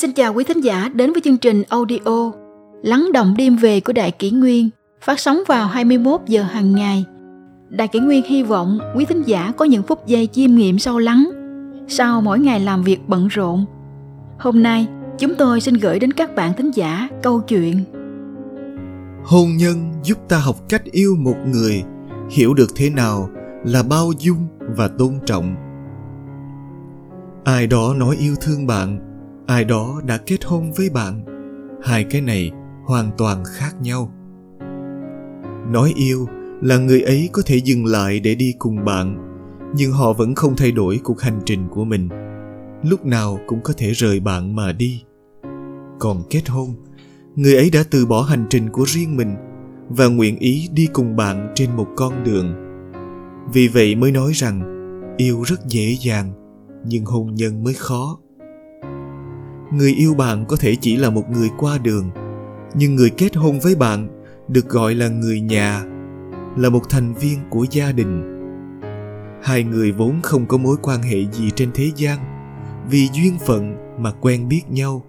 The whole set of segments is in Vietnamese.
Xin chào quý thính giả đến với chương trình audio Lắng động đêm về của Đại Kỷ Nguyên phát sóng vào 21 giờ hàng ngày. Đại Kỷ Nguyên hy vọng quý thính giả có những phút giây chiêm nghiệm sâu lắng sau mỗi ngày làm việc bận rộn. Hôm nay, chúng tôi xin gửi đến các bạn thính giả câu chuyện Hôn nhân giúp ta học cách yêu một người, hiểu được thế nào là bao dung và tôn trọng. Ai đó nói yêu thương bạn, ai đó đã kết hôn với bạn. Hai cái này hoàn toàn khác nhau. Nói yêu là người ấy có thể dừng lại để đi cùng bạn, nhưng họ vẫn không thay đổi cuộc hành trình của mình. Lúc nào cũng có thể rời bạn mà đi. Còn kết hôn, người ấy đã từ bỏ hành trình của riêng mình và nguyện ý đi cùng bạn trên một con đường. Vì vậy mới nói rằng yêu rất dễ dàng, nhưng hôn nhân mới khó. Người yêu bạn có thể chỉ là một người qua đường, nhưng người kết hôn với bạn được gọi là người nhà là một thành viên của gia đình. Hai người vốn không có mối quan hệ gì trên thế gian vì duyên phận mà quen biết nhau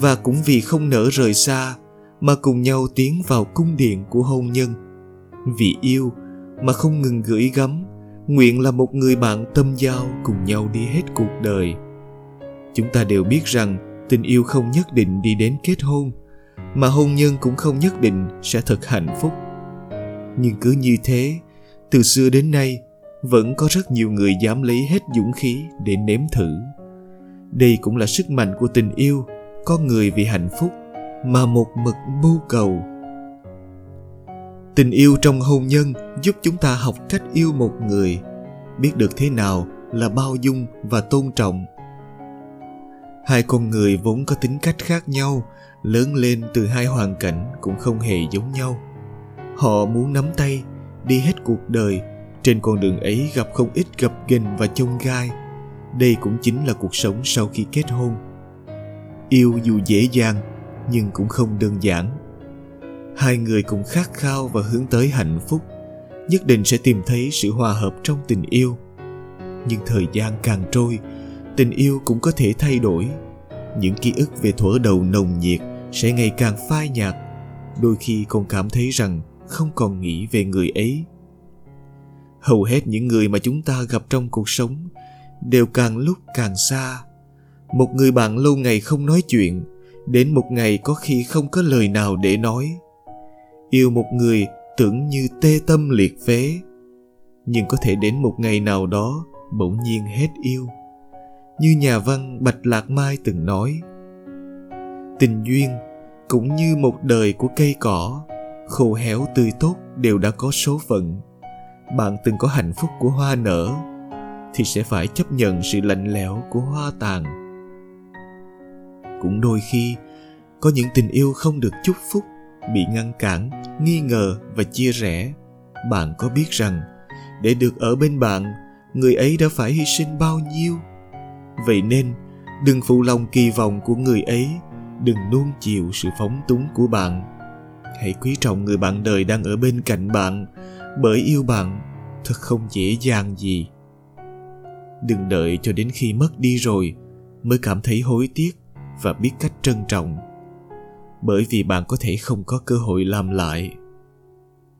và cũng vì không nỡ rời xa mà cùng nhau tiến vào cung điện của hôn nhân. Vì yêu mà không ngừng gửi gắm nguyện là một người bạn tâm giao cùng nhau đi hết cuộc đời. Chúng ta đều biết rằng tình yêu không nhất định đi đến kết hôn, mà hôn nhân cũng không nhất định sẽ thật hạnh phúc. Nhưng cứ như thế, từ xưa đến nay, vẫn có rất nhiều người dám lấy hết dũng khí để nếm thử. Đây cũng là sức mạnh của tình yêu con người vì hạnh phúc mà một mực mưu cầu. Tình yêu trong hôn nhân giúp chúng ta học cách yêu một người. Biết được thế nào là bao dung và tôn trọng hai con người vốn có tính cách khác nhau, lớn lên từ hai hoàn cảnh cũng không hề giống nhau. Họ muốn nắm tay, đi hết cuộc đời, trên con đường ấy gặp không ít gập ghềnh và chông gai. Đây cũng chính là cuộc sống sau khi kết hôn. Yêu dù dễ dàng, nhưng cũng không đơn giản. Hai người cùng khát khao và hướng tới hạnh phúc, nhất định sẽ tìm thấy sự hòa hợp trong tình yêu. Nhưng thời gian càng trôi tình yêu cũng có thể thay đổi. Những ký ức về thuở đầu nồng nhiệt sẽ ngày càng phai nhạt. Đôi khi còn cảm thấy rằng không còn nghĩ về người ấy. Hầu hết những người mà chúng ta gặp trong cuộc sống đều càng lúc càng xa. Một người bạn lâu ngày không nói chuyện, đến một ngày có khi không có lời nào để nói. Yêu một người tưởng như tê tâm liệt phế nhưng có thể đến một ngày nào đó bỗng nhiên hết yêu như nhà văn bạch lạc mai từng nói, tình duyên cũng như một đời của cây cỏ khô héo tươi tốt đều đã có số phận. Bạn từng có hạnh phúc của hoa nở thì sẽ phải chấp nhận sự lạnh lẽo của hoa tàn. Cũng đôi khi, có những tình yêu không được chúc phúc, bị ngăn cản, nghi ngờ và chia rẽ, bạn có biết rằng để được ở bên bạn, người ấy đã phải hy sinh bao nhiêu vậy nên, đừng phụ lòng kỳ vọng của người ấy, đừng nuông chiều sự phóng túng của bạn. Hãy quý trọng người bạn đời đang ở bên cạnh bạn, bởi yêu bạn thật không dễ dàng gì. Đừng đợi cho đến khi mất đi rồi mới cảm thấy hối tiếc và biết cách trân trọng, bởi vì bạn có thể không có cơ hội làm lại.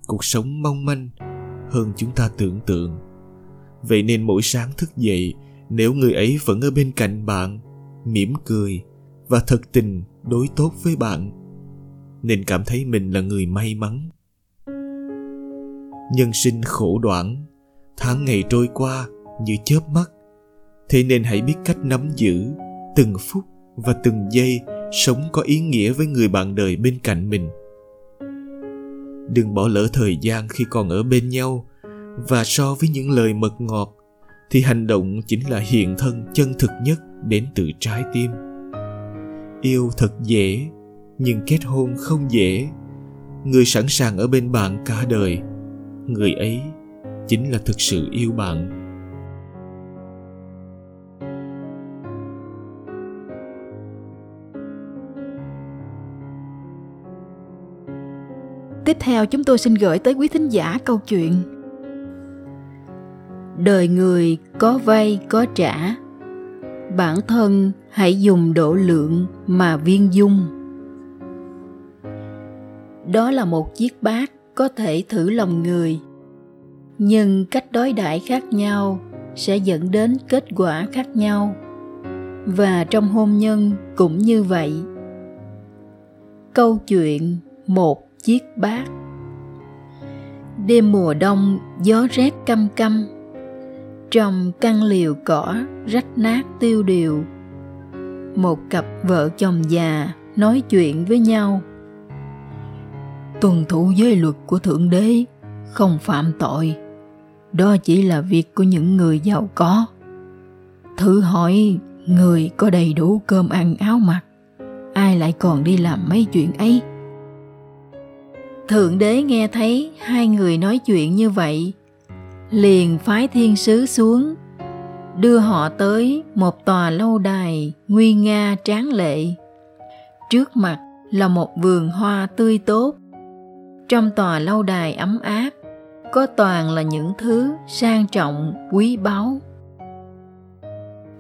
Cuộc sống mong manh hơn chúng ta tưởng tượng. Vậy nên mỗi sáng thức dậy nếu người ấy vẫn ở bên cạnh bạn, mỉm cười và thật tình đối tốt với bạn, nên cảm thấy mình là người may mắn. Nhân sinh khổ đoạn, tháng ngày trôi qua như chớp mắt, thế nên hãy biết cách nắm giữ từng phút và từng giây sống có ý nghĩa với người bạn đời bên cạnh mình. Đừng bỏ lỡ thời gian khi còn ở bên nhau và so với những lời mật ngọt thì hành động chính là hiện thân chân thực nhất đến từ trái tim. Yêu thật dễ, nhưng kết hôn không dễ. Người sẵn sàng ở bên bạn cả đời, người ấy chính là thực sự yêu bạn. Tiếp theo, chúng tôi xin gửi tới quý thính giả câu chuyện. Đời người có vay, có trả. Bản thân hãy dùng độ lượng mà viên dung. Đó là một chiếc bát có thể thử lòng người, nhưng cách đối đãi khác nhau sẽ dẫn đến kết quả khác nhau, và trong hôn nhân cũng như vậy. Câu chuyện một chiếc bát. Đêm mùa đông, gió rét căm căm trong căn liều cỏ rách nát tiêu điều. Một cặp vợ chồng già nói chuyện với nhau. Tuân thủ giới luật của thượng đế, không phạm tội. Đó chỉ là việc của những người giàu có. Thử hỏi, người có đầy đủ cơm ăn áo mặc, ai lại còn đi làm mấy chuyện ấy? Thượng đế nghe thấy hai người nói chuyện như vậy liền phái thiên sứ xuống, đưa họ tới một tòa lâu đài nguy nga tráng lệ. Trước mặt là một vườn hoa tươi tốt. Trong tòa lâu đài ấm áp, có toàn là những thứ sang trọng, quý báu.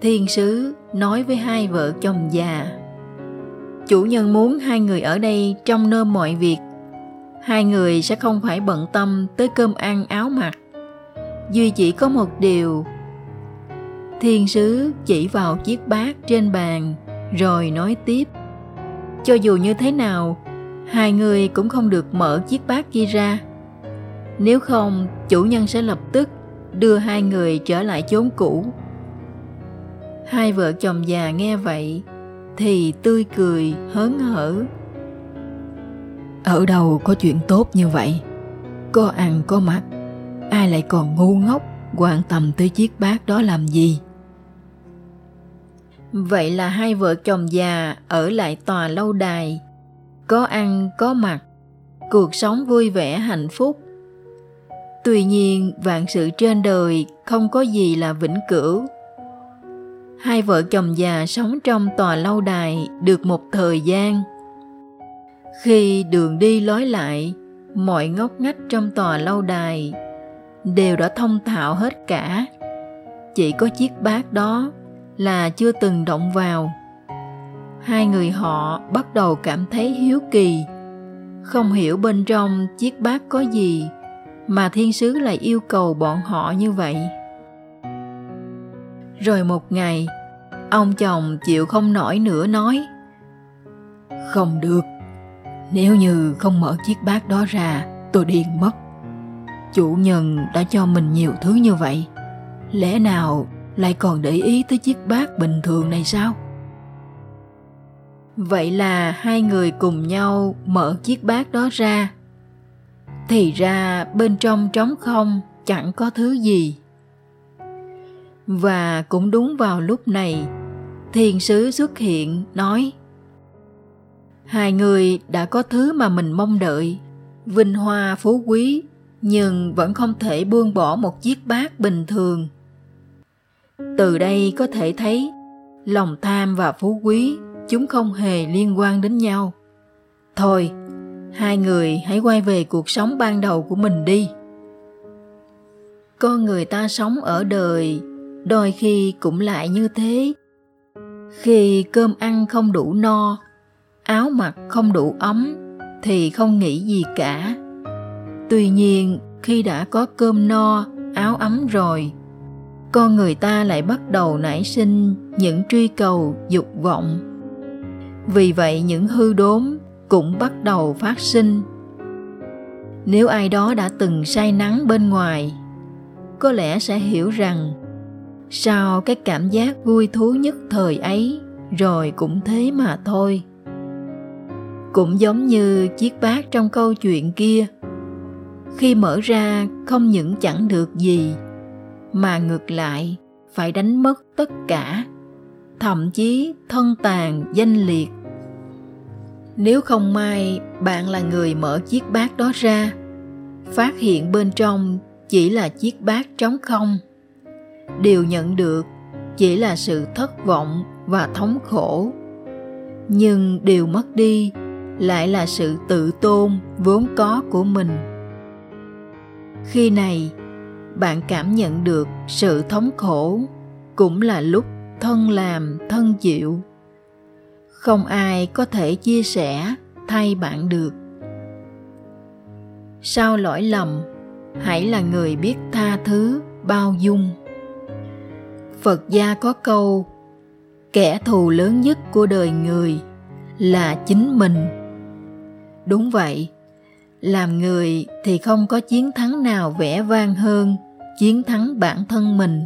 Thiên sứ nói với hai vợ chồng già, chủ nhân muốn hai người ở đây trong nôm mọi việc. Hai người sẽ không phải bận tâm tới cơm ăn áo mặc duy chỉ có một điều. Thiên sứ chỉ vào chiếc bát trên bàn, rồi nói tiếp. Cho dù như thế nào, hai người cũng không được mở chiếc bát kia ra. Nếu không, chủ nhân sẽ lập tức đưa hai người trở lại chốn cũ. Hai vợ chồng già nghe vậy, thì tươi cười, hớn hở. Ở đâu có chuyện tốt như vậy? Có ăn có mặc ai lại còn ngu ngốc, quan tâm tới chiếc bát đó làm gì? Vậy là hai vợ chồng già ở lại tòa lâu đài, có ăn, có mặc, cuộc sống vui vẻ, hạnh phúc. Tuy nhiên, vạn sự trên đời không có gì là vĩnh cửu. Hai vợ chồng già sống trong tòa lâu đài được một thời gian. Khi đường đi lối lại, mọi ngóc ngách trong tòa lâu đài đều đã thông thạo hết cả. Chỉ có chiếc bát đó là chưa từng động vào. Hai người họ bắt đầu cảm thấy hiếu kỳ. Không hiểu bên trong chiếc bát có gì mà thiên sứ lại yêu cầu bọn họ như vậy. Rồi một ngày, ông chồng chịu không nổi nữa nói, không được, nếu như không mở chiếc bát đó ra, tôi điên mất chủ nhân đã cho mình nhiều thứ như vậy. Lẽ nào lại còn để ý tới chiếc bát bình thường này sao? Vậy là hai người cùng nhau mở chiếc bát đó ra. Thì ra bên trong trống không chẳng có thứ gì. Và cũng đúng vào lúc này, thiền sứ xuất hiện nói, hai người đã có thứ mà mình mong đợi, vinh hoa phú quý nhưng vẫn không thể buông bỏ một chiếc bát bình thường. Từ đây có thể thấy, lòng tham và phú quý, chúng không hề liên quan đến nhau. Thôi, hai người hãy quay về cuộc sống ban đầu của mình đi. Con người ta sống ở đời, đôi khi cũng lại như thế. Khi cơm ăn không đủ no, áo mặc không đủ ấm, thì không nghĩ gì cả tuy nhiên, khi đã có cơm no, áo ấm rồi, con người ta lại bắt đầu nảy sinh những truy cầu, dục vọng. Vì vậy, những hư đốn cũng bắt đầu phát sinh. Nếu ai đó đã từng say nắng bên ngoài, có lẽ sẽ hiểu rằng sao cái cảm giác vui thú nhất thời ấy, rồi cũng thế mà thôi. Cũng giống như chiếc bát trong câu chuyện kia khi mở ra, không những chẳng được gì, mà ngược lại, phải đánh mất tất cả, thậm chí thân tàn, danh liệt. Nếu không may bạn là người mở chiếc bát đó ra, phát hiện bên trong chỉ là chiếc bát trống không điều nhận được chỉ là sự thất vọng và thống khổ. Nhưng điều mất đi lại là sự tự tôn vốn có của mình khi này, bạn cảm nhận được sự thống khổ cũng là lúc thân làm, thân chịu. Không ai có thể chia sẻ, thay bạn được. Sau lỗi lầm, hãy là người biết tha thứ, bao dung. Phật gia có câu, kẻ thù lớn nhất của đời người là chính mình. Đúng vậy làm người thì không có chiến thắng nào vẻ vang hơn, chiến thắng bản thân mình.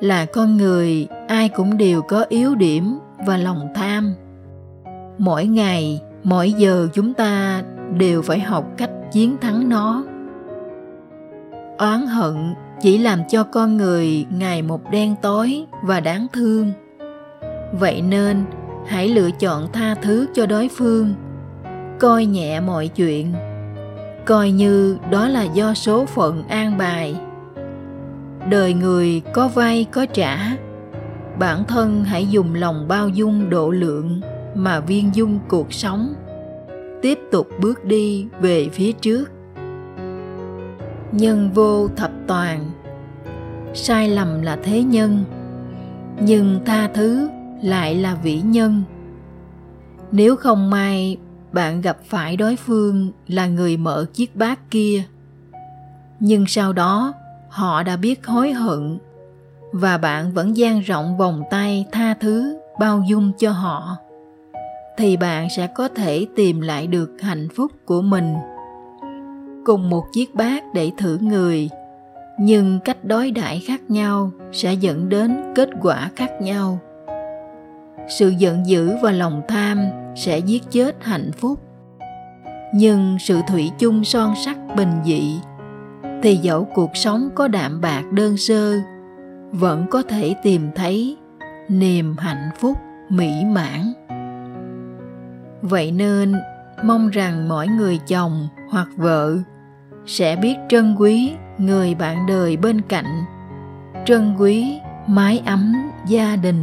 Là con người, ai cũng đều có yếu điểm và lòng tham. Mỗi ngày, mỗi giờ chúng ta đều phải học cách chiến thắng nó. Oán hận chỉ làm cho con người ngày một đen tối và đáng thương. Vậy nên, hãy lựa chọn tha thứ cho đối phương coi nhẹ mọi chuyện. Coi như đó là do số phận an bài. Đời người có vay có trả. Bản thân hãy dùng lòng bao dung độ lượng mà viên dung cuộc sống. Tiếp tục bước đi về phía trước. Nhân vô thập toàn. Sai lầm là thế nhân. Nhưng tha thứ lại là vĩ nhân. Nếu không may bạn gặp phải đối phương là người mở chiếc bát kia. Nhưng sau đó, họ đã biết hối hận và bạn vẫn dang rộng vòng tay tha thứ, bao dung cho họ. Thì bạn sẽ có thể tìm lại được hạnh phúc của mình. Cùng một chiếc bát để thử người, nhưng cách đối đãi khác nhau sẽ dẫn đến kết quả khác nhau. Sự giận dữ và lòng tha sẽ giết chết hạnh phúc. Nhưng sự thủy chung son sắc bình dị, thì dẫu cuộc sống có đạm bạc đơn sơ, vẫn có thể tìm thấy niềm hạnh phúc mỹ mãn. Vậy nên, mong rằng mỗi người chồng hoặc vợ sẽ biết trân quý người bạn đời bên cạnh, trân quý mái ấm gia đình.